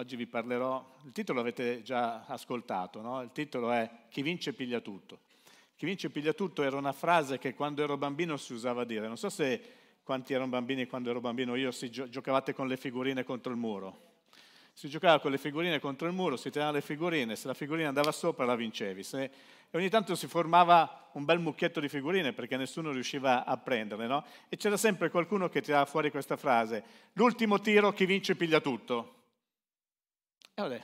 Oggi vi parlerò, il titolo l'avete già ascoltato, no? il titolo è Chi vince piglia tutto. Chi vince piglia tutto era una frase che quando ero bambino si usava dire, non so se quanti erano bambini quando ero bambino io, si gio- giocavate con le figurine contro il muro. Si giocava con le figurine contro il muro, si tenevano le figurine, se la figurina andava sopra la vincevi. Se... E ogni tanto si formava un bel mucchietto di figurine perché nessuno riusciva a prenderle, no? E c'era sempre qualcuno che tirava fuori questa frase, l'ultimo tiro chi vince piglia tutto. Vabbè,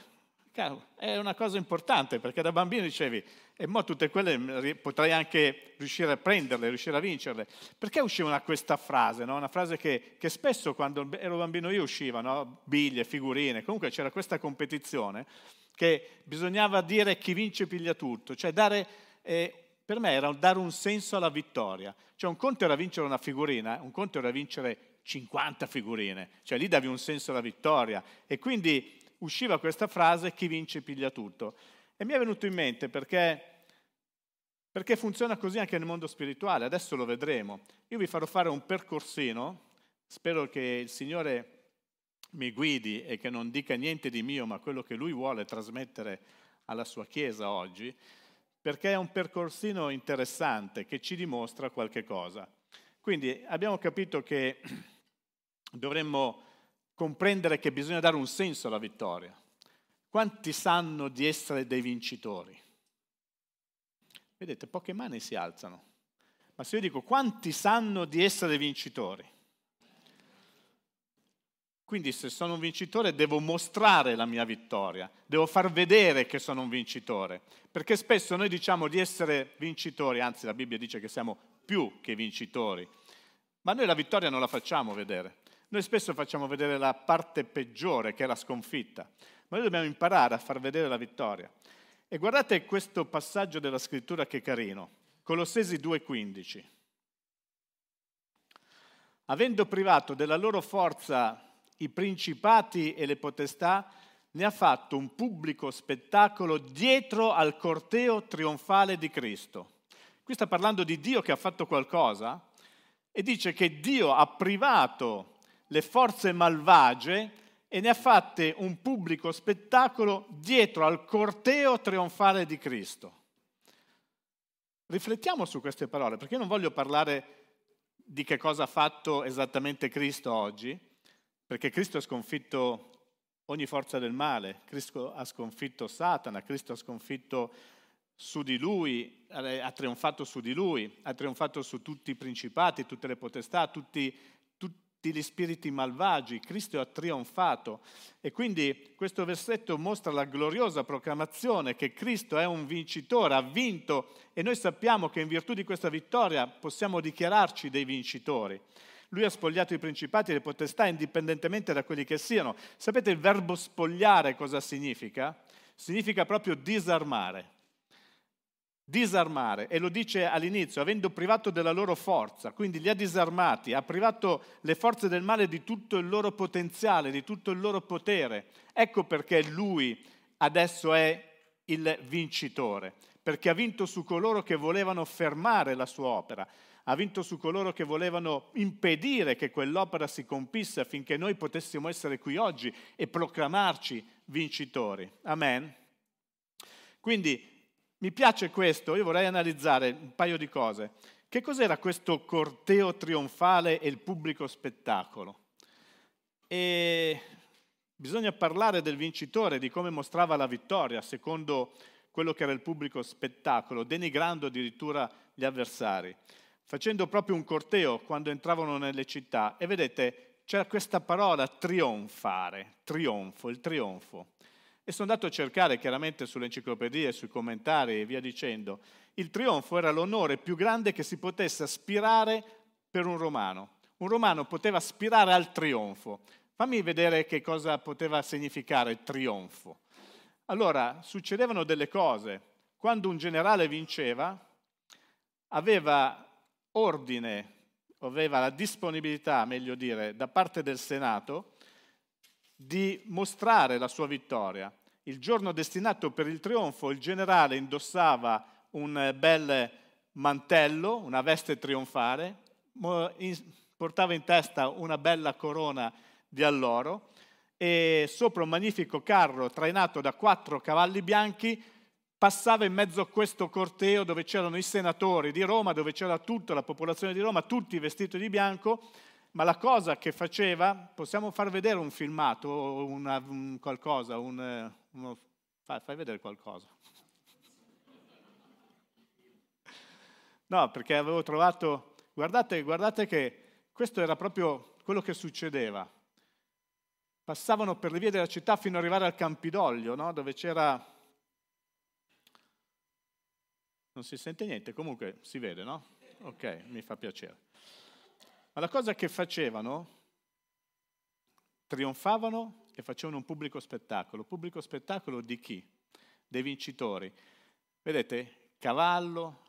caro, è una cosa importante perché da bambino dicevi, e mo tutte quelle potrei anche riuscire a prenderle, riuscire a vincerle. Perché usciva questa frase, no? una frase che, che, spesso quando ero bambino io usciva, no? biglie, figurine, comunque c'era questa competizione che bisognava dire chi vince piglia tutto, cioè dare, eh, per me era dare un senso alla vittoria. Cioè un conto era vincere una figurina, un conto era vincere 50 figurine, cioè lì davi un senso alla vittoria e quindi usciva questa frase chi vince piglia tutto. E mi è venuto in mente perché, perché funziona così anche nel mondo spirituale, adesso lo vedremo. Io vi farò fare un percorsino, spero che il Signore mi guidi e che non dica niente di mio, ma quello che Lui vuole trasmettere alla sua Chiesa oggi, perché è un percorsino interessante che ci dimostra qualche cosa. Quindi abbiamo capito che dovremmo comprendere che bisogna dare un senso alla vittoria. Quanti sanno di essere dei vincitori? Vedete, poche mani si alzano. Ma se io dico quanti sanno di essere vincitori? Quindi se sono un vincitore devo mostrare la mia vittoria, devo far vedere che sono un vincitore, perché spesso noi diciamo di essere vincitori, anzi la Bibbia dice che siamo più che vincitori, ma noi la vittoria non la facciamo vedere. Noi spesso facciamo vedere la parte peggiore, che è la sconfitta, ma noi dobbiamo imparare a far vedere la vittoria. E guardate questo passaggio della scrittura che è carino, Colossesi 2,15. Avendo privato della loro forza i principati e le potestà, ne ha fatto un pubblico spettacolo dietro al corteo trionfale di Cristo. Qui sta parlando di Dio che ha fatto qualcosa e dice che Dio ha privato le forze malvagie e ne ha fatte un pubblico spettacolo dietro al corteo trionfale di Cristo. Riflettiamo su queste parole, perché io non voglio parlare di che cosa ha fatto esattamente Cristo oggi, perché Cristo ha sconfitto ogni forza del male, Cristo ha sconfitto Satana, Cristo ha sconfitto su di lui, ha trionfato su di lui, ha trionfato su tutti i principati, tutte le potestà, tutti tutti gli spiriti malvagi, Cristo ha trionfato e quindi questo versetto mostra la gloriosa proclamazione che Cristo è un vincitore, ha vinto e noi sappiamo che in virtù di questa vittoria possiamo dichiararci dei vincitori. Lui ha spogliato i principati e le potestà indipendentemente da quelli che siano. Sapete il verbo spogliare cosa significa? Significa proprio disarmare disarmare e lo dice all'inizio, avendo privato della loro forza, quindi li ha disarmati, ha privato le forze del male di tutto il loro potenziale, di tutto il loro potere. Ecco perché lui adesso è il vincitore, perché ha vinto su coloro che volevano fermare la sua opera, ha vinto su coloro che volevano impedire che quell'opera si compisse affinché noi potessimo essere qui oggi e proclamarci vincitori. Amen. Quindi mi piace questo, io vorrei analizzare un paio di cose. Che cos'era questo corteo trionfale e il pubblico spettacolo? E bisogna parlare del vincitore, di come mostrava la vittoria secondo quello che era il pubblico spettacolo, denigrando addirittura gli avversari, facendo proprio un corteo quando entravano nelle città. E vedete, c'era questa parola trionfare, trionfo, il trionfo. E sono andato a cercare chiaramente sulle enciclopedie, sui commentari e via dicendo. Il trionfo era l'onore più grande che si potesse aspirare per un romano. Un romano poteva aspirare al trionfo. Fammi vedere che cosa poteva significare trionfo. Allora, succedevano delle cose. Quando un generale vinceva, aveva ordine, aveva la disponibilità, meglio dire, da parte del Senato di mostrare la sua vittoria. Il giorno destinato per il trionfo, il generale indossava un bel mantello, una veste trionfale, portava in testa una bella corona di alloro e sopra un magnifico carro trainato da quattro cavalli bianchi passava in mezzo a questo corteo dove c'erano i senatori di Roma, dove c'era tutta la popolazione di Roma, tutti vestiti di bianco, ma la cosa che faceva, possiamo far vedere un filmato, una, un qualcosa, un, uno, fai, fai vedere qualcosa. No, perché avevo trovato, guardate, guardate che questo era proprio quello che succedeva. Passavano per le vie della città fino ad arrivare al Campidoglio, no? dove c'era... Non si sente niente, comunque si vede, no? Ok, mi fa piacere. Ma la cosa che facevano, trionfavano e facevano un pubblico spettacolo. Pubblico spettacolo di chi? Dei vincitori. Vedete, cavallo,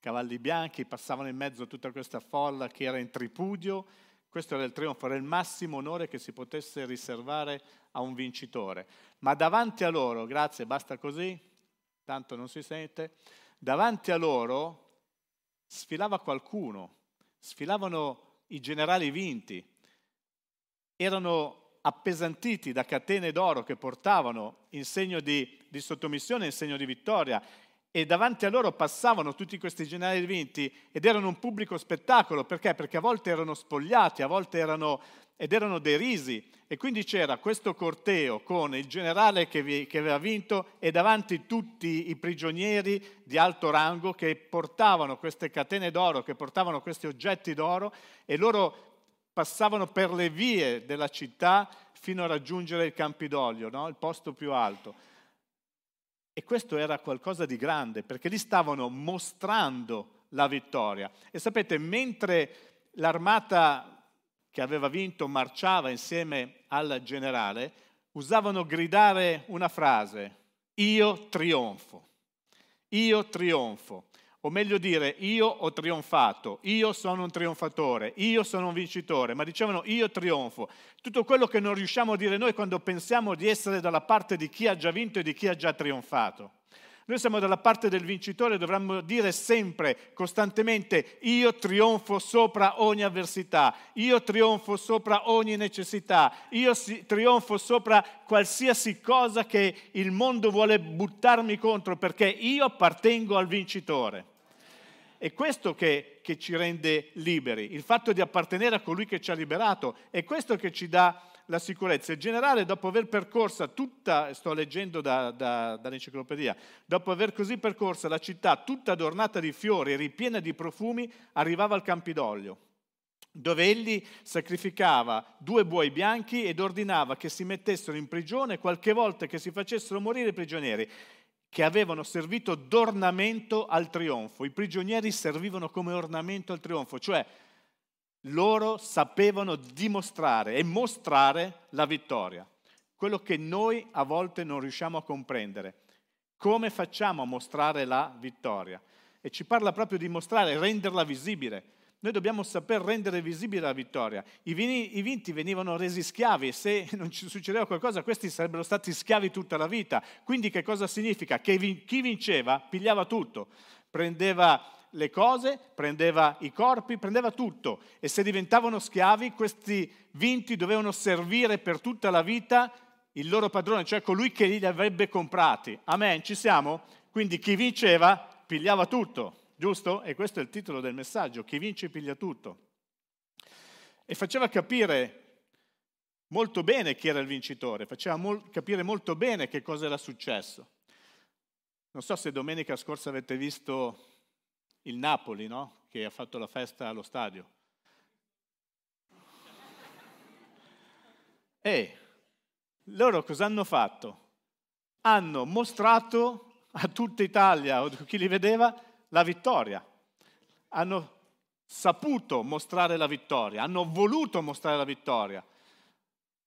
cavalli bianchi, passavano in mezzo a tutta questa folla che era in tripudio. Questo era il trionfo, era il massimo onore che si potesse riservare a un vincitore. Ma davanti a loro, grazie, basta così, tanto non si sente, davanti a loro sfilava qualcuno, sfilavano i generali vinti, erano appesantiti da catene d'oro che portavano in segno di, di sottomissione, in segno di vittoria, e davanti a loro passavano tutti questi generali vinti ed erano un pubblico spettacolo, perché? Perché a volte erano spogliati, a volte erano, ed erano derisi e quindi c'era questo corteo con il generale che, vi, che aveva vinto e davanti tutti i prigionieri di alto rango che portavano queste catene d'oro, che portavano questi oggetti d'oro e loro passavano per le vie della città fino a raggiungere il Campidoglio, no? il posto più alto. E questo era qualcosa di grande, perché lì stavano mostrando la vittoria. E sapete, mentre l'armata che aveva vinto marciava insieme al generale, usavano gridare una frase, io trionfo, io trionfo o meglio dire, io ho trionfato, io sono un trionfatore, io sono un vincitore, ma dicevano io trionfo. Tutto quello che non riusciamo a dire noi quando pensiamo di essere dalla parte di chi ha già vinto e di chi ha già trionfato. Noi siamo dalla parte del vincitore e dovremmo dire sempre, costantemente, io trionfo sopra ogni avversità, io trionfo sopra ogni necessità, io trionfo sopra qualsiasi cosa che il mondo vuole buttarmi contro perché io appartengo al vincitore. È questo che, che, ci rende liberi, il fatto di appartenere a colui che ci ha liberato, è questo che ci dà la sicurezza. Il generale, dopo aver percorsa tutta, sto leggendo da, da, dall'enciclopedia, dopo aver così percorsa la città tutta adornata di fiori e ripiena di profumi, arrivava al Campidoglio dove egli sacrificava due buoi bianchi ed ordinava che si mettessero in prigione qualche volta che si facessero morire i prigionieri che avevano servito d'ornamento al trionfo. I prigionieri servivano come ornamento al trionfo, cioè loro sapevano dimostrare e mostrare la vittoria. Quello che noi a volte non riusciamo a comprendere. Come facciamo a mostrare la vittoria? E ci parla proprio di mostrare, renderla visibile. Noi dobbiamo saper rendere visibile la vittoria. I, vini, I, vinti venivano resi schiavi se non ci succedeva qualcosa questi sarebbero stati schiavi tutta la vita. Quindi che cosa significa? Che chi vinceva pigliava tutto, prendeva le cose, prendeva i corpi, prendeva tutto e se diventavano schiavi questi vinti dovevano servire per tutta la vita il loro padrone, cioè colui che li avrebbe comprati. Amen, ci siamo? Quindi chi vinceva pigliava tutto. Giusto? E questo è il titolo del messaggio, chi vince piglia tutto. E faceva capire molto bene chi era il vincitore, faceva mol- capire molto bene che cosa era successo. Non so se domenica scorsa avete visto il Napoli, no? Che ha fatto la festa allo stadio. E loro cosa hanno fatto? Hanno mostrato a tutta Italia, o chi li vedeva, la vittoria. Hanno saputo mostrare la vittoria, hanno voluto mostrare la vittoria.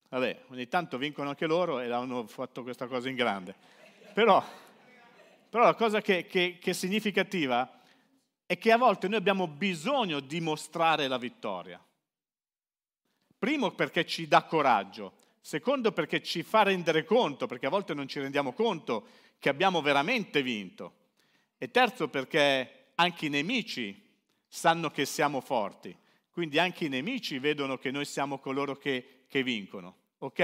Vabbè, ogni tanto vincono anche loro e hanno fatto questa cosa in grande. Però, però la cosa che, che, che è significativa è che a volte noi abbiamo bisogno di mostrare la vittoria. Primo perché ci dà coraggio, secondo perché ci fa rendere conto, perché a volte non ci rendiamo conto che abbiamo veramente vinto. E terzo perché anche i nemici sanno che siamo forti, quindi anche i nemici vedono che noi siamo coloro che, che vincono. ok?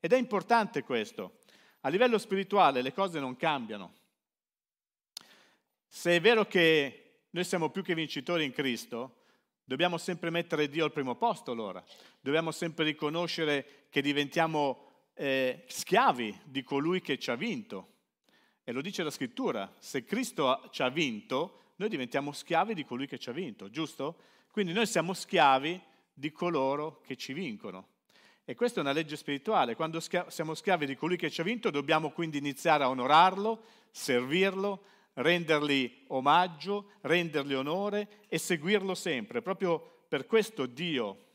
Ed è importante questo. A livello spirituale le cose non cambiano. Se è vero che noi siamo più che vincitori in Cristo, dobbiamo sempre mettere Dio al primo posto allora. Dobbiamo sempre riconoscere che diventiamo eh, schiavi di colui che ci ha vinto. E lo dice la scrittura, se Cristo ci ha vinto, noi diventiamo schiavi di colui che ci ha vinto, giusto? Quindi noi siamo schiavi di coloro che ci vincono. E questa è una legge spirituale. Quando siamo schiavi di colui che ci ha vinto, dobbiamo quindi iniziare a onorarlo, servirlo, rendergli omaggio, rendergli onore e seguirlo sempre. Proprio per questo Dio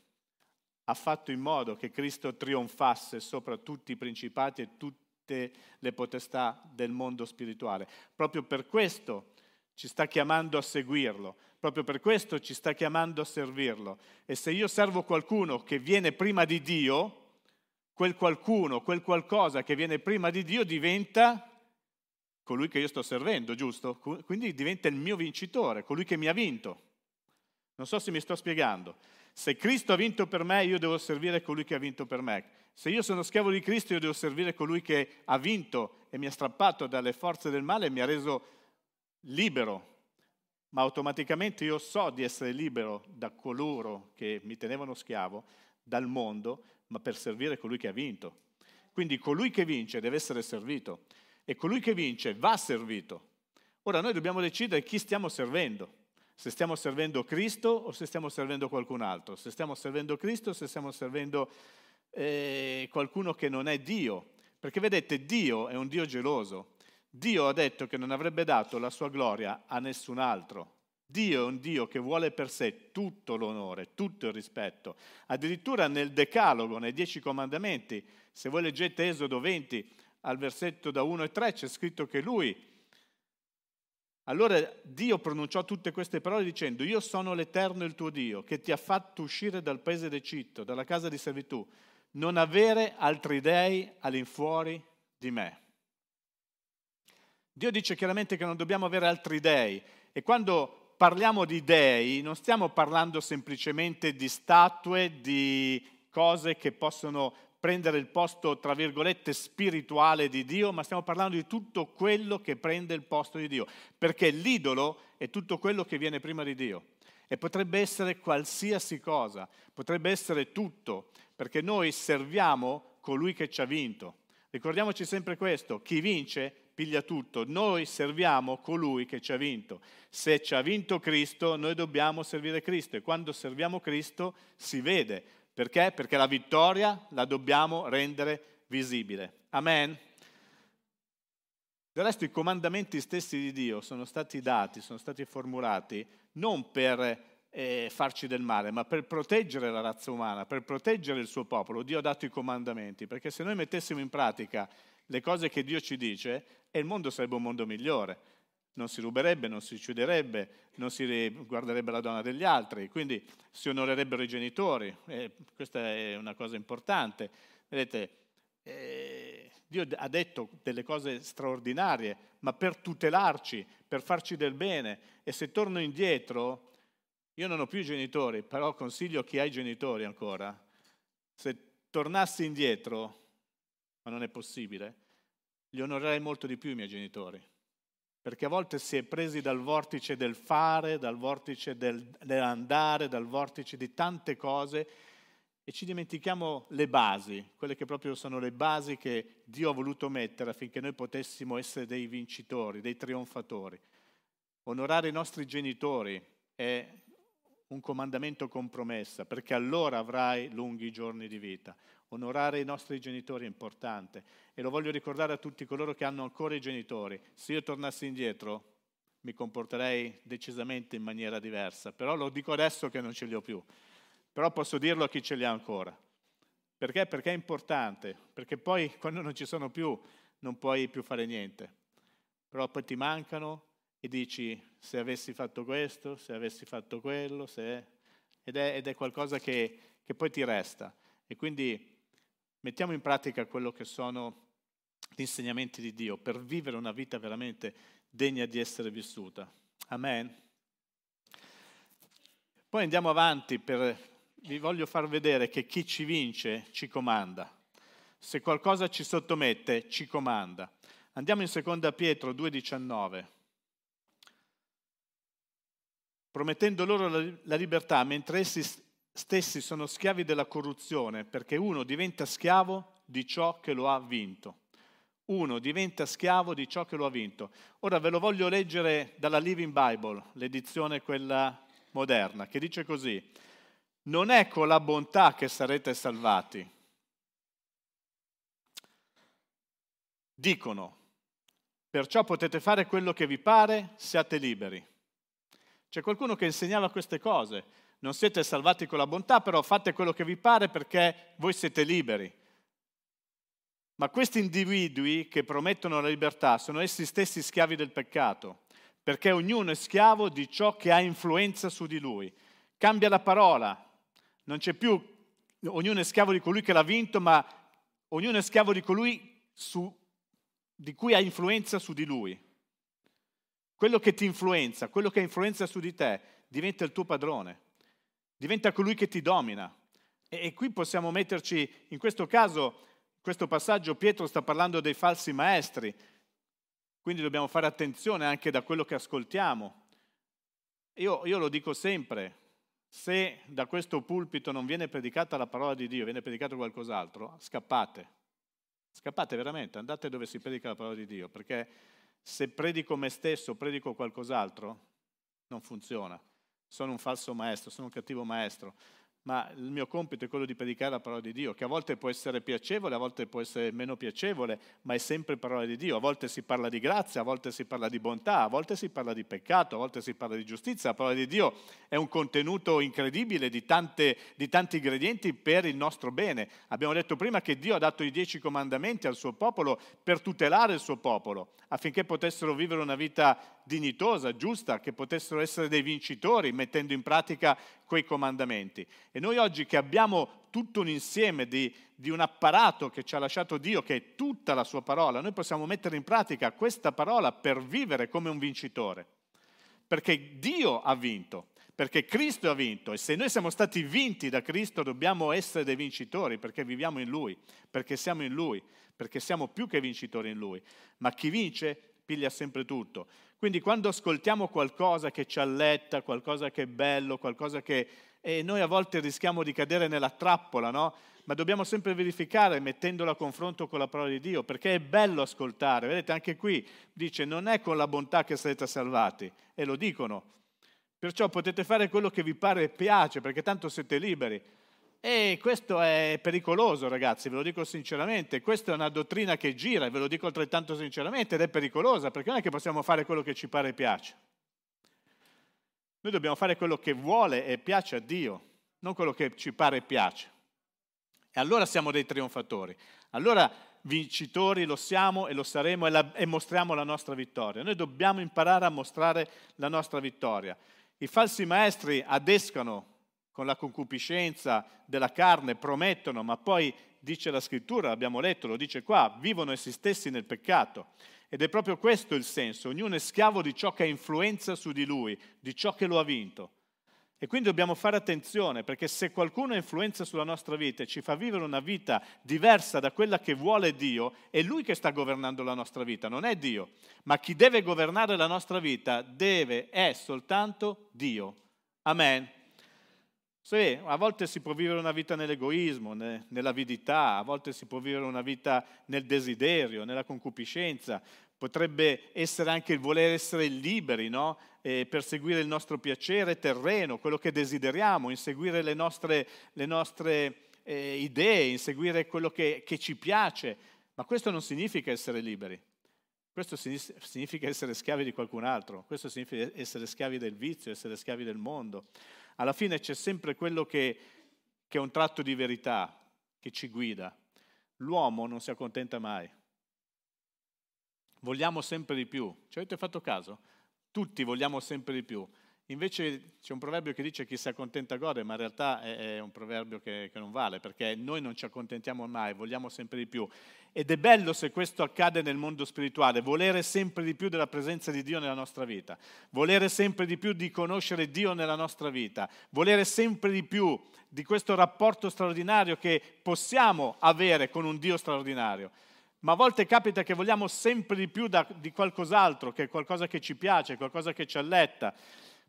ha fatto in modo che Cristo trionfasse sopra tutti i principati e tutte le potestà del mondo spirituale. Proprio per questo ci sta chiamando a seguirlo, proprio per questo ci sta chiamando a servirlo. E se io servo qualcuno che viene prima di Dio, quel qualcuno, quel qualcosa che viene prima di Dio diventa colui che io sto servendo, giusto? Quindi diventa il mio vincitore, colui che mi ha vinto. Non so se mi sto spiegando. Se Cristo ha vinto per me, io devo servire colui che ha vinto per me. Se io sono schiavo di Cristo, io devo servire colui che ha vinto e mi ha strappato dalle forze del male e mi ha reso libero, ma automaticamente io so di essere libero da coloro che mi tenevano schiavo, dal mondo, ma per servire colui che ha vinto. Quindi colui che vince deve essere servito e colui che vince va servito. Ora noi dobbiamo decidere chi stiamo servendo, se stiamo servendo Cristo o se stiamo servendo qualcun altro, se stiamo servendo Cristo o se stiamo servendo eh, qualcuno che non è Dio. Perché vedete, Dio è un Dio geloso Dio ha detto che non avrebbe dato la sua gloria a nessun altro. Dio è un Dio che vuole per sé tutto l'onore, tutto il rispetto. Addirittura nel Decalogo, nei Dieci Comandamenti, se voi leggete Esodo 20 al versetto da 1 e 3, c'è scritto che lui, allora Dio pronunciò tutte queste parole dicendo, io sono l'Eterno il tuo Dio, che ti ha fatto uscire dal paese d'Egitto, dalla casa di servitù, non avere altri dei all'infuori di me. Dio dice chiaramente che non dobbiamo avere altri dei e quando parliamo di dei non stiamo parlando semplicemente di statue, di cose che possono prendere il posto, tra virgolette, spirituale di Dio, ma stiamo parlando di tutto quello che prende il posto di Dio, perché l'idolo è tutto quello che viene prima di Dio e potrebbe essere qualsiasi cosa, potrebbe essere tutto, perché noi serviamo colui che ci ha vinto. Ricordiamoci sempre questo, chi vince piglia tutto. Noi serviamo colui che ci ha vinto. Se ci ha vinto Cristo, noi dobbiamo servire Cristo e quando serviamo Cristo si vede. Perché? Perché la vittoria la dobbiamo rendere visibile. Amen. Del resto i comandamenti stessi di Dio sono stati dati, sono stati formulati non per eh, farci del male, ma per proteggere la razza umana, per proteggere il suo popolo. Dio ha dato i comandamenti, perché se noi mettessimo in pratica le cose che Dio ci dice, il mondo sarebbe un mondo migliore. Non si ruberebbe, non si ucciderebbe, non si guarderebbe la donna degli altri, quindi si onorerebbero i genitori. E questa è una cosa importante. Vedete, eh, Dio ha detto delle cose straordinarie, ma per tutelarci, per farci del bene. E se torno indietro, io non ho più genitori, però consiglio chi ha i genitori ancora, se tornassi indietro, ma non è possibile, li onorerei molto di più i miei genitori, perché a volte si è presi dal vortice del fare, dal vortice del, dell'andare, dal vortice di tante cose e ci dimentichiamo le basi, quelle che proprio sono le basi che Dio ha voluto mettere affinché noi potessimo essere dei vincitori, dei trionfatori. Onorare i nostri genitori è un comandamento con promessa, perché allora avrai lunghi giorni di vita. Onorare i nostri genitori è importante e lo voglio ricordare a tutti coloro che hanno ancora i genitori. Se io tornassi indietro mi comporterei decisamente in maniera diversa, però lo dico adesso che non ce li ho più, però posso dirlo a chi ce li ha ancora. Perché? Perché è importante, perché poi quando non ci sono più non puoi più fare niente, però poi ti mancano e dici se avessi fatto questo, se avessi fatto quello, se... ed, è, ed è qualcosa che, che poi ti resta. E quindi mettiamo in pratica quello che sono gli insegnamenti di Dio per vivere una vita veramente degna di essere vissuta. Amen. Poi andiamo avanti per, vi voglio far vedere che chi ci vince ci comanda. Se qualcosa ci sottomette, ci comanda. Andiamo in 2 Pietro 2,19. Promettendo loro la libertà mentre essi stessi sono schiavi della corruzione, perché uno diventa schiavo di ciò che lo ha vinto. Uno diventa schiavo di ciò che lo ha vinto. Ora ve lo voglio leggere dalla Living Bible, l'edizione quella moderna, che dice così, non è con la bontà che sarete salvati. Dicono, perciò potete fare quello che vi pare, siate liberi. C'è qualcuno che insegnava queste cose. Non siete salvati con la bontà, però fate quello che vi pare perché voi siete liberi. Ma questi individui che promettono la libertà sono essi stessi schiavi del peccato, perché ognuno è schiavo di ciò che ha influenza su di lui. Cambia la parola, non c'è più ognuno è schiavo di colui che l'ha vinto, ma ognuno è schiavo di colui su, di cui ha influenza su di lui. Quello che ti influenza, quello che ha influenza su di te, diventa il tuo padrone, diventa colui che ti domina. E, e qui possiamo metterci, in questo caso, in questo passaggio Pietro sta parlando dei falsi maestri, quindi dobbiamo fare attenzione anche da quello che ascoltiamo. Io, io lo dico sempre, se da questo pulpito non viene predicata la parola di Dio, viene predicato qualcos'altro, scappate. Scappate veramente, andate dove si predica la parola di Dio, perché se predico me stesso, predico qualcos'altro, non funziona. Sono un falso maestro, sono un cattivo maestro ma il mio compito è quello di predicare la parola di Dio, che a volte può essere piacevole, a volte può essere meno piacevole, ma è sempre parola di Dio. A volte si parla di grazia, a volte si parla di bontà, a volte si parla di peccato, a volte si parla di giustizia. La parola di Dio è un contenuto incredibile di, tante, di tanti ingredienti per il nostro bene. Abbiamo detto prima che Dio ha dato i dieci comandamenti al suo popolo per tutelare il suo popolo, affinché potessero vivere una vita dignitosa, giusta, che potessero essere dei vincitori mettendo in pratica quei comandamenti. E noi oggi che abbiamo tutto un insieme di, di, un apparato che ci ha lasciato Dio, che è tutta la sua parola, noi possiamo mettere in pratica questa parola per vivere come un vincitore. Perché Dio ha vinto, perché Cristo ha vinto e se noi siamo stati vinti da Cristo dobbiamo essere dei vincitori perché viviamo in Lui, perché siamo in Lui, perché siamo più che vincitori in Lui. Ma chi vince piglia sempre tutto. Quindi quando ascoltiamo qualcosa che ci alletta, qualcosa che è bello, qualcosa che... E noi a volte rischiamo di cadere nella trappola, no? Ma dobbiamo sempre verificare mettendolo a confronto con la parola di Dio, perché è bello ascoltare. Vedete, anche qui dice non è con la bontà che sarete salvati, e lo dicono. Perciò potete fare quello che vi pare e piace, perché tanto siete liberi. E questo è pericoloso, ragazzi, ve lo dico sinceramente. Questa è una dottrina che gira, e ve lo dico altrettanto sinceramente, ed è pericolosa, perché non è che possiamo fare quello che ci pare e piace. Noi dobbiamo fare quello che vuole e piace a Dio, non quello che ci pare e piace. E allora siamo dei trionfatori. Allora vincitori lo siamo e lo saremo e, la, e mostriamo la nostra vittoria. Noi dobbiamo imparare a mostrare la nostra vittoria. I falsi maestri adescano con la concupiscenza della carne promettono, ma poi dice la scrittura, l'abbiamo letto, lo dice qua, vivono essi stessi nel peccato. Ed è proprio questo il senso, ognuno è schiavo di ciò che ha influenza su di lui, di ciò che lo ha vinto. E quindi dobbiamo fare attenzione, perché se qualcuno ha influenza sulla nostra vita e ci fa vivere una vita diversa da quella che vuole Dio, è Lui che sta governando la nostra vita, non è Dio. Ma chi deve governare la nostra vita deve, è soltanto Dio. Amen. Sì, a volte si può vivere una vita nell'egoismo, nell'avidità, a volte si può vivere una vita nel desiderio, nella concupiscenza, potrebbe essere anche il voler essere liberi, no? Perseguire il nostro piacere terreno, quello che desideriamo, inseguire le nostre, le nostre eh, idee, inseguire quello che, che ci piace, ma questo non significa essere liberi. Questo significa essere schiavi di qualcun altro, questo significa essere schiavi del vizio, essere schiavi del mondo alla fine c'è sempre quello che, che è un tratto di verità che ci guida. L'uomo non si accontenta mai. Vogliamo sempre di più. Ci avete fatto caso? Tutti vogliamo sempre di più. Invece c'è un proverbio che dice chi si accontenta gode, ma in realtà è, un proverbio che, che non vale, perché noi non ci accontentiamo mai, vogliamo sempre di più. Ed è bello se questo accade nel mondo spirituale, volere sempre di più della presenza di Dio nella nostra vita, volere sempre di più di conoscere Dio nella nostra vita, volere sempre di più di questo rapporto straordinario che possiamo avere con un Dio straordinario. Ma a volte capita che vogliamo sempre di più da, di qualcos'altro, che è qualcosa che ci piace, qualcosa che ci alletta.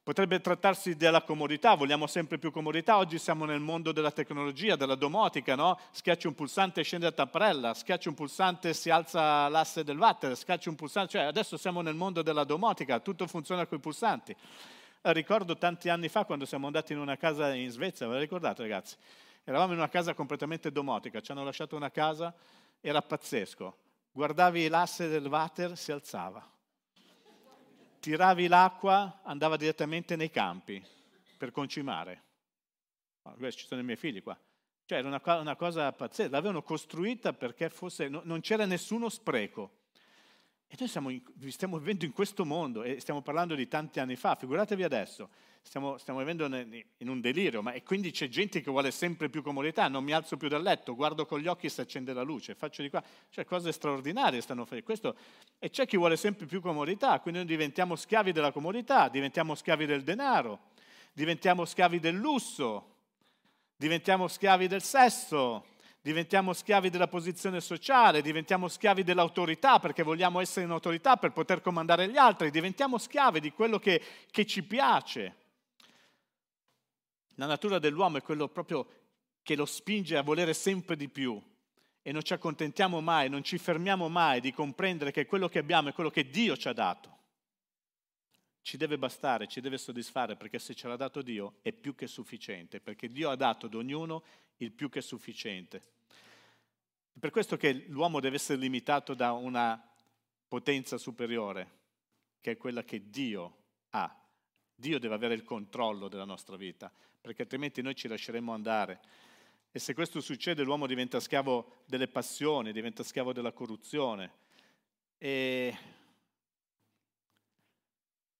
Potrebbe trattarsi della comodità, vogliamo sempre più comodità. Oggi siamo nel mondo della tecnologia, della domotica, no? Schiacci un pulsante e scende la tapparella, schiacci un pulsante e si alza l'asse del water, schiacci un pulsante, cioè adesso siamo nel mondo della domotica, tutto funziona con i pulsanti. Eh, ricordo tanti anni fa quando siamo andati in una casa in Svezia, ve la ricordate ragazzi? Eravamo in una casa completamente domotica, ci hanno lasciato una casa, era pazzesco. Guardavi l'asse del water, si alzava tiravi l'acqua, andava direttamente nei campi per concimare. Ci sono i miei figli qua. Cioè era una, una cosa pazzesca, l'avevano costruita perché fosse, no, non c'era nessuno spreco. E noi in, stiamo vivendo in questo mondo e stiamo parlando di tanti anni fa, figuratevi adesso, stiamo, stiamo vivendo in un delirio, ma e quindi c'è gente che vuole sempre più comodità, non mi alzo più dal letto, guardo con gli occhi se accende la luce, faccio di qua, cioè cose straordinarie stanno facendo. E c'è chi vuole sempre più comodità, quindi noi diventiamo schiavi della comodità, diventiamo schiavi del denaro, diventiamo schiavi del lusso, diventiamo schiavi del sesso, diventiamo schiavi della posizione sociale, diventiamo schiavi dell'autorità perché vogliamo essere in autorità per poter comandare gli altri, diventiamo schiavi di quello che, che ci piace. La natura dell'uomo è quello proprio che lo spinge a volere sempre di più e non ci accontentiamo mai, non ci fermiamo mai di comprendere che quello che abbiamo è quello che Dio ci ha dato. Ci deve bastare, ci deve soddisfare perché se ce l'ha dato Dio è più che sufficiente, perché Dio ha dato ad ognuno il più che sufficiente. È per questo che l'uomo deve essere limitato da una potenza superiore, che è quella che Dio ha. Dio deve avere il controllo della nostra vita, perché altrimenti noi ci lasceremo andare. E se questo succede l'uomo diventa schiavo delle passioni, diventa schiavo della corruzione. E,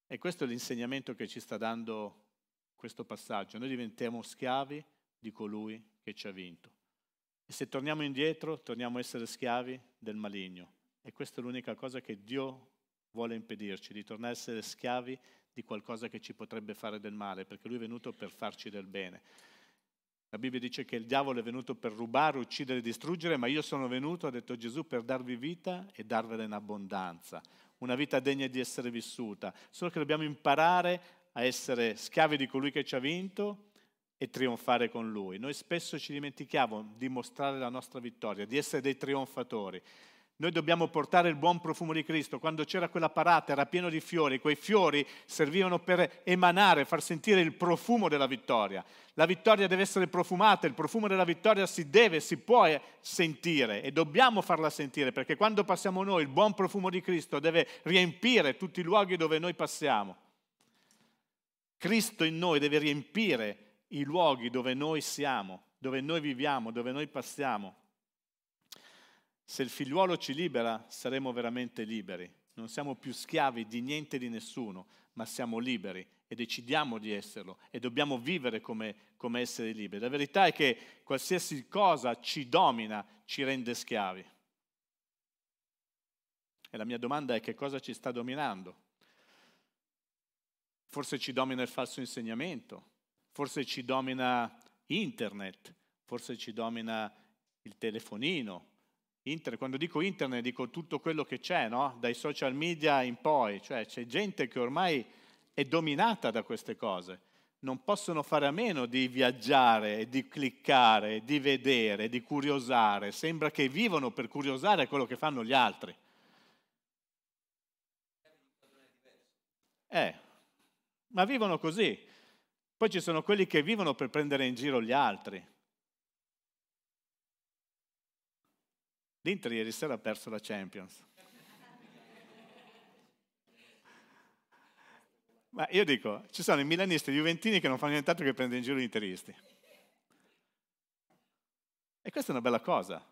e questo è l'insegnamento che ci sta dando questo passaggio. Noi diventiamo schiavi di colui che ci ha vinto. E se torniamo indietro, torniamo a essere schiavi del maligno. E questa è l'unica cosa che Dio vuole impedirci, di tornare a essere schiavi di qualcosa che ci potrebbe fare del male, perché Lui è venuto per farci del bene. La Bibbia dice che il diavolo è venuto per rubare, uccidere e distruggere, ma io sono venuto, ha detto Gesù, per darvi vita e darvela in abbondanza, una vita degna di essere vissuta. Solo che dobbiamo imparare a essere schiavi di colui che ci ha vinto e trionfare con Lui. Noi spesso ci dimentichiamo di mostrare la nostra vittoria, di essere dei trionfatori. Noi dobbiamo portare il buon profumo di Cristo. Quando c'era quella parata era pieno di fiori, quei fiori servivano per emanare, far sentire il profumo della vittoria. La vittoria deve essere profumata, il profumo della vittoria si deve, si può sentire e dobbiamo farla sentire perché quando passiamo noi il buon profumo di Cristo deve riempire tutti i luoghi dove noi passiamo. Cristo in noi deve riempire i luoghi dove noi siamo, dove noi viviamo, dove noi passiamo. Se il figliuolo ci libera, saremo veramente liberi. Non siamo più schiavi di niente e di nessuno, ma siamo liberi e decidiamo di esserlo e dobbiamo vivere come, come essere liberi. La verità è che qualsiasi cosa ci domina ci rende schiavi. E la mia domanda è che cosa ci sta dominando? Forse ci domina il falso insegnamento, forse ci domina internet, forse ci domina il telefonino. Internet, quando dico internet dico tutto quello che c'è, no? dai social media in poi, cioè c'è gente che ormai è dominata da queste cose. Non possono fare a meno di viaggiare, di cliccare, di vedere, di curiosare. Sembra che vivono per curiosare quello che fanno gli altri. Eh, ma vivono così. Poi ci sono quelli che vivono per prendere in giro gli altri. L'Inter ieri sera ha perso la Champions. Ma io dico, ci sono i milanisti e i juventini che non fanno nient'altro che prendere in giro gli interisti. E questa è una bella cosa.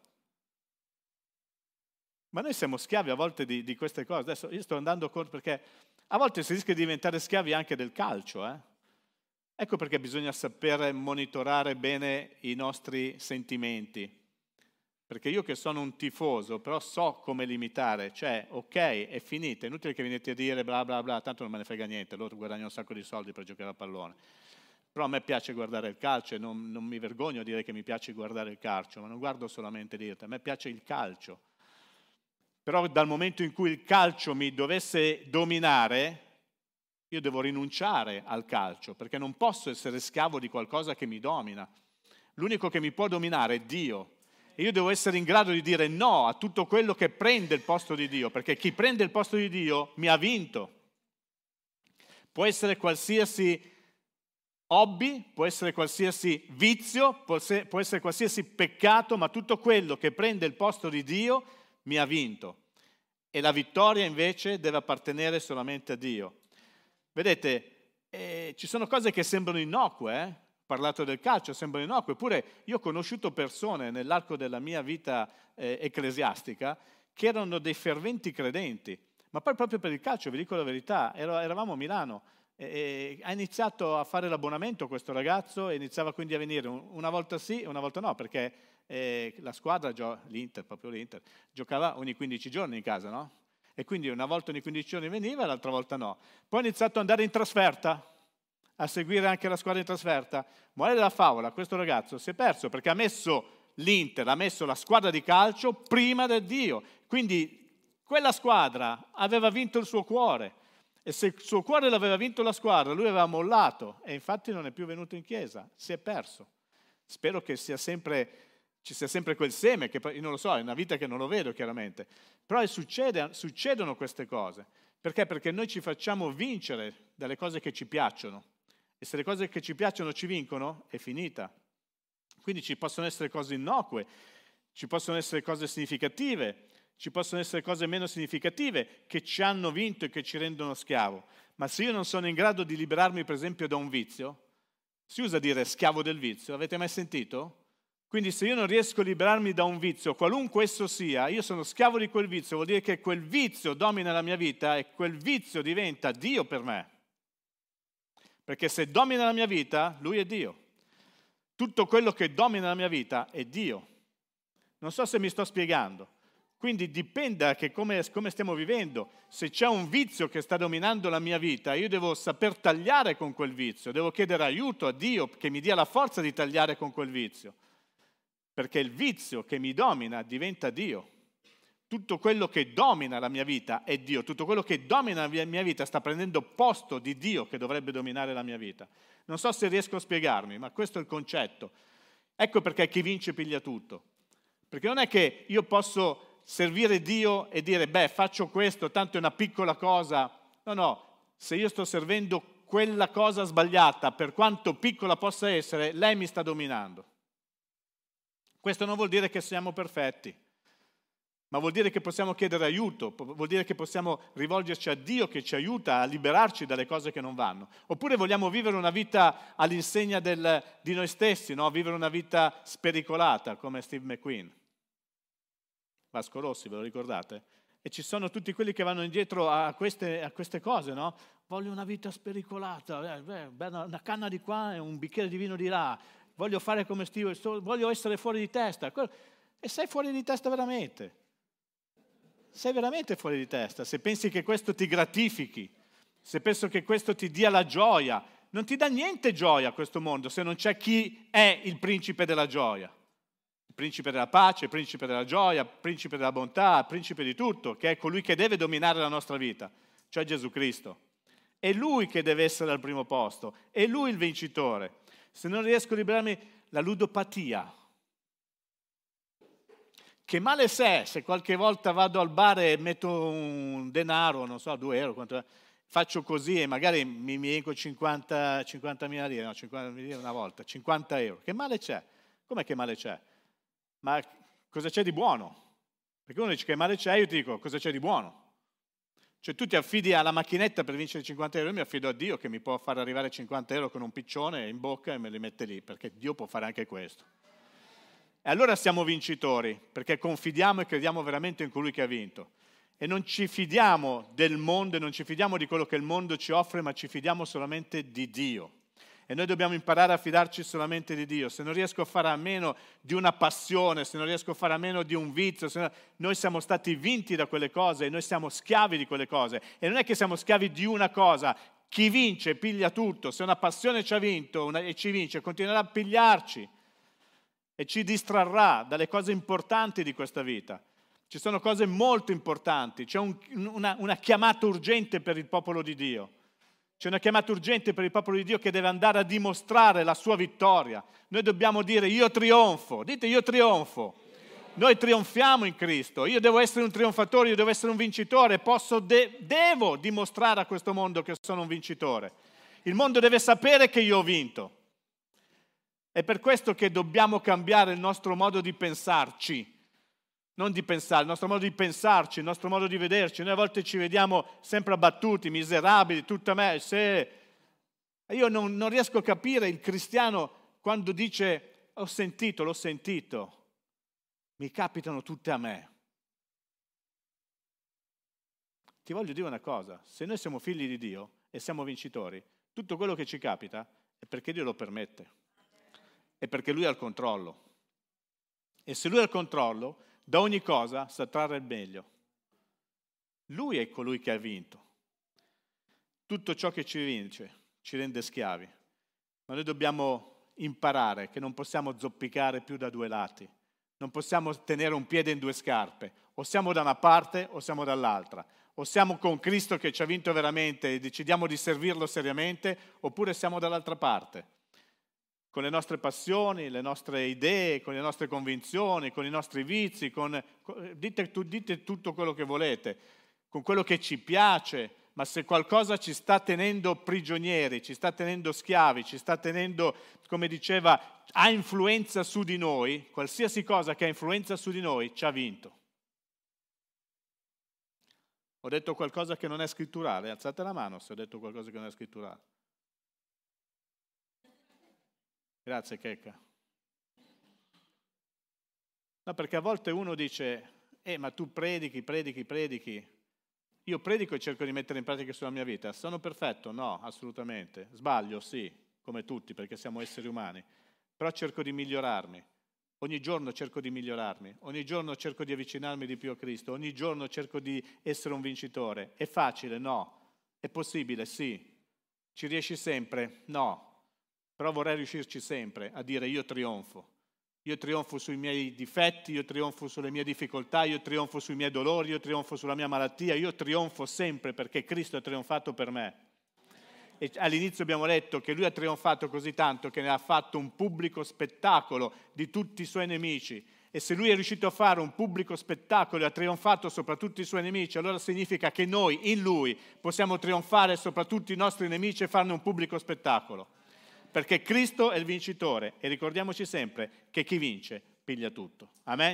Ma noi siamo schiavi a volte di, di queste cose. Adesso io sto andando corto perché a volte si rischia di diventare schiavi anche del calcio. Eh? Ecco perché bisogna sapere monitorare bene i nostri sentimenti. Perché io che sono un tifoso, però so come limitare, cioè, ok, è finita, è inutile che venite a dire bla bla bla, tanto non me ne frega niente, loro guadagnano un sacco di soldi per giocare a pallone. Però a me piace guardare il calcio e non, non mi vergogno a dire che mi piace guardare il calcio, ma non guardo solamente l'IRTA, a me piace il calcio. Però dal momento in cui il calcio mi dovesse dominare, io devo rinunciare al calcio, perché non posso essere schiavo di qualcosa che mi domina. L'unico che mi può dominare è Dio. E io devo essere in grado di dire no a tutto quello che prende il posto di Dio, perché chi prende il posto di Dio mi ha vinto. Può essere qualsiasi hobby, può essere qualsiasi vizio, può essere qualsiasi peccato, ma tutto quello che prende il posto di Dio mi ha vinto. E la vittoria invece deve appartenere solamente a Dio. Vedete, eh, ci sono cose che sembrano innocue, eh? parlato del calcio, sembra innocuo, eppure io ho conosciuto persone nell'arco della mia vita eh, ecclesiastica che erano dei ferventi credenti, ma poi proprio per il calcio, vi dico la verità, eravamo a Milano, e, ha iniziato a fare l'abbonamento questo ragazzo e iniziava quindi a venire una volta sì e una volta no, perché eh, la squadra, l'Inter, proprio l'Inter, giocava ogni 15 giorni in casa, no? E quindi una volta ogni 15 giorni veniva e l'altra volta no. Poi ha iniziato ad andare in trasferta, a seguire anche la squadra in trasferta. Morale della favola, questo ragazzo si è perso perché ha messo l'Inter, ha messo la squadra di calcio prima del Dio. Quindi quella squadra aveva vinto il suo cuore. E se il suo cuore l'aveva vinto la squadra, lui aveva mollato e infatti non è più venuto in chiesa, si è perso. Spero che sia sempre, ci sia sempre quel seme, che io non lo so, è una vita che non lo vedo chiaramente. Però succede, succedono queste cose. Perché? Perché noi ci facciamo vincere dalle cose che ci piacciono. E se le cose che ci piacciono ci vincono, è finita. Quindi ci possono essere cose innocue, ci possono essere cose significative, ci possono essere cose meno significative che ci hanno vinto e che ci rendono schiavo. Ma se io non sono in grado di liberarmi, per esempio, da un vizio, si usa dire schiavo del vizio, avete mai sentito? Quindi se io non riesco a liberarmi da un vizio, qualunque esso sia, io sono schiavo di quel vizio, vuol dire che quel vizio domina la mia vita e quel vizio diventa Dio per me. Perché se domina la mia vita, lui è Dio. Tutto quello che domina la mia vita è Dio. Non so se mi sto spiegando. Quindi dipende da come, come stiamo vivendo. Se c'è un vizio che sta dominando la mia vita, io devo saper tagliare con quel vizio, devo chiedere aiuto a Dio che mi dia la forza di tagliare con quel vizio. Perché il vizio che mi domina diventa Dio tutto quello che domina la mia vita è Dio, tutto quello che domina la mia vita sta prendendo posto di Dio che dovrebbe dominare la mia vita. Non so se riesco a spiegarmi, ma questo è il concetto. Ecco perché chi vince piglia tutto. Perché non è che io posso servire Dio e dire, beh, faccio questo, tanto è una piccola cosa. No, no, se io sto servendo quella cosa sbagliata, per quanto piccola possa essere, lei mi sta dominando. Questo non vuol dire che siamo perfetti ma vuol dire che possiamo chiedere aiuto, vuol dire che possiamo rivolgerci a Dio che ci aiuta a liberarci dalle cose che non vanno. Oppure vogliamo vivere una vita all'insegna del, di noi stessi, no? vivere una vita spericolata come Steve McQueen. Vasco Rossi, ve lo ricordate? E ci sono tutti quelli che vanno indietro a queste, a queste cose, no? Voglio una vita spericolata, eh, una canna di qua e un bicchiere di vino di là, voglio fare come Steve, voglio essere fuori di testa. E sei fuori di testa veramente sei veramente fuori di testa. Se pensi che questo ti gratifichi, se pensi che questo ti dia la gioia, non ti dà niente gioia questo mondo se non c'è chi è il principe della gioia. Il principe della pace, il principe della gioia, il principe della bontà, il principe di tutto, che è colui che deve dominare la nostra vita, cioè Gesù Cristo. È lui che deve essere al primo posto, è lui il vincitore. Se non riesco a liberarmi, la ludopatia, che male c'è se qualche volta vado al bar e metto un denaro, non so, 2 euro, quanto, faccio così e magari mi miego 50, 50 mila lire, no, 50 mila lire una volta, 50 euro. Che male c'è? Com'è che male c'è? Ma cosa c'è di buono? Perché uno dice che male c'è, io ti dico cosa c'è di buono. Cioè tu ti affidi alla macchinetta per vincere 50 euro, io mi affido a Dio che mi può far arrivare 50 euro con un piccione in bocca e me li mette lì, perché Dio può fare anche questo. E allora siamo vincitori, perché confidiamo e crediamo veramente in colui che ha vinto. E non ci fidiamo del mondo non ci fidiamo di quello che il mondo ci offre, ma ci fidiamo solamente di Dio. E noi dobbiamo imparare a fidarci solamente di Dio. Se non riesco a fare a meno di una passione, se non riesco a fare a meno di un vizio, no... noi siamo stati vinti da quelle cose e noi siamo schiavi di quelle cose. E non è che siamo schiavi di una cosa. Chi vince piglia tutto. Se una passione ci ha vinto una... e ci vince, continuerà a pigliarci e ci distrarrà dalle cose importanti di questa vita. Ci sono cose molto importanti, c'è un, una, una chiamata urgente per il popolo di Dio. C'è una chiamata urgente per il popolo di Dio che deve andare a dimostrare la sua vittoria. Noi dobbiamo dire io trionfo, dite io trionfo. Noi trionfiamo in Cristo, io devo essere un trionfatore, io devo essere un vincitore, posso, de- devo dimostrare a questo mondo che sono un vincitore. Il mondo deve sapere che io ho vinto. È per questo che dobbiamo cambiare il nostro modo di pensarci, non di pensare, il nostro modo di pensarci, il nostro modo di vederci. Noi a volte ci vediamo sempre abbattuti, miserabili, tutta me. Se... Io non, non riesco a capire il cristiano quando dice ho sentito, l'ho sentito, mi capitano tutte a me. Ti voglio dire una cosa, se noi siamo figli di Dio e siamo vincitori, tutto quello che ci capita è perché Dio lo permette è perché lui ha il controllo. E se lui ha il controllo, da ogni cosa sa trarre il meglio. Lui è colui che ha vinto. Tutto ciò che ci vince ci rende schiavi. Ma noi dobbiamo imparare che non possiamo zoppicare più da due lati. Non possiamo tenere un piede in due scarpe. O siamo da una parte o siamo dall'altra. O siamo con Cristo che ci ha vinto veramente e decidiamo di servirlo seriamente, oppure siamo dall'altra parte con le nostre passioni, le nostre idee, con le nostre convinzioni, con i nostri vizi, con, dite, dite tutto quello che volete, con quello che ci piace, ma se qualcosa ci sta tenendo prigionieri, ci sta tenendo schiavi, ci sta tenendo, come diceva, ha influenza su di noi, qualsiasi cosa che ha influenza su di noi ci ha vinto. Ho detto qualcosa che non è scritturale, alzate la mano se ho detto qualcosa che non è scritturale. Grazie Checca. No, perché a volte uno dice, eh, ma tu predichi, predichi, predichi. Io predico e cerco di mettere in pratica sulla mia vita. Sono perfetto? No, assolutamente. Sbaglio? Sì, come tutti, perché siamo esseri umani. Però cerco di migliorarmi. Ogni giorno cerco di migliorarmi, ogni giorno cerco di avvicinarmi di più a Cristo, ogni giorno cerco di essere un vincitore. È facile? No. È possibile? Sì. Ci riesci sempre? No. Però vorrei riuscirci sempre a dire io trionfo. Io trionfo sui miei difetti, io trionfo sulle mie difficoltà, io trionfo sui miei dolori, io trionfo sulla mia malattia, io trionfo sempre perché Cristo ha trionfato per me. E all'inizio abbiamo detto che lui ha trionfato così tanto che ne ha fatto un pubblico spettacolo di tutti i suoi nemici. E se lui è riuscito a fare un pubblico spettacolo e ha trionfato sopra tutti i suoi nemici, allora significa che noi in lui possiamo trionfare sopra tutti i nostri nemici e farne un pubblico spettacolo perché Cristo è il vincitore e ricordiamoci sempre che chi vince piglia tutto. Amen?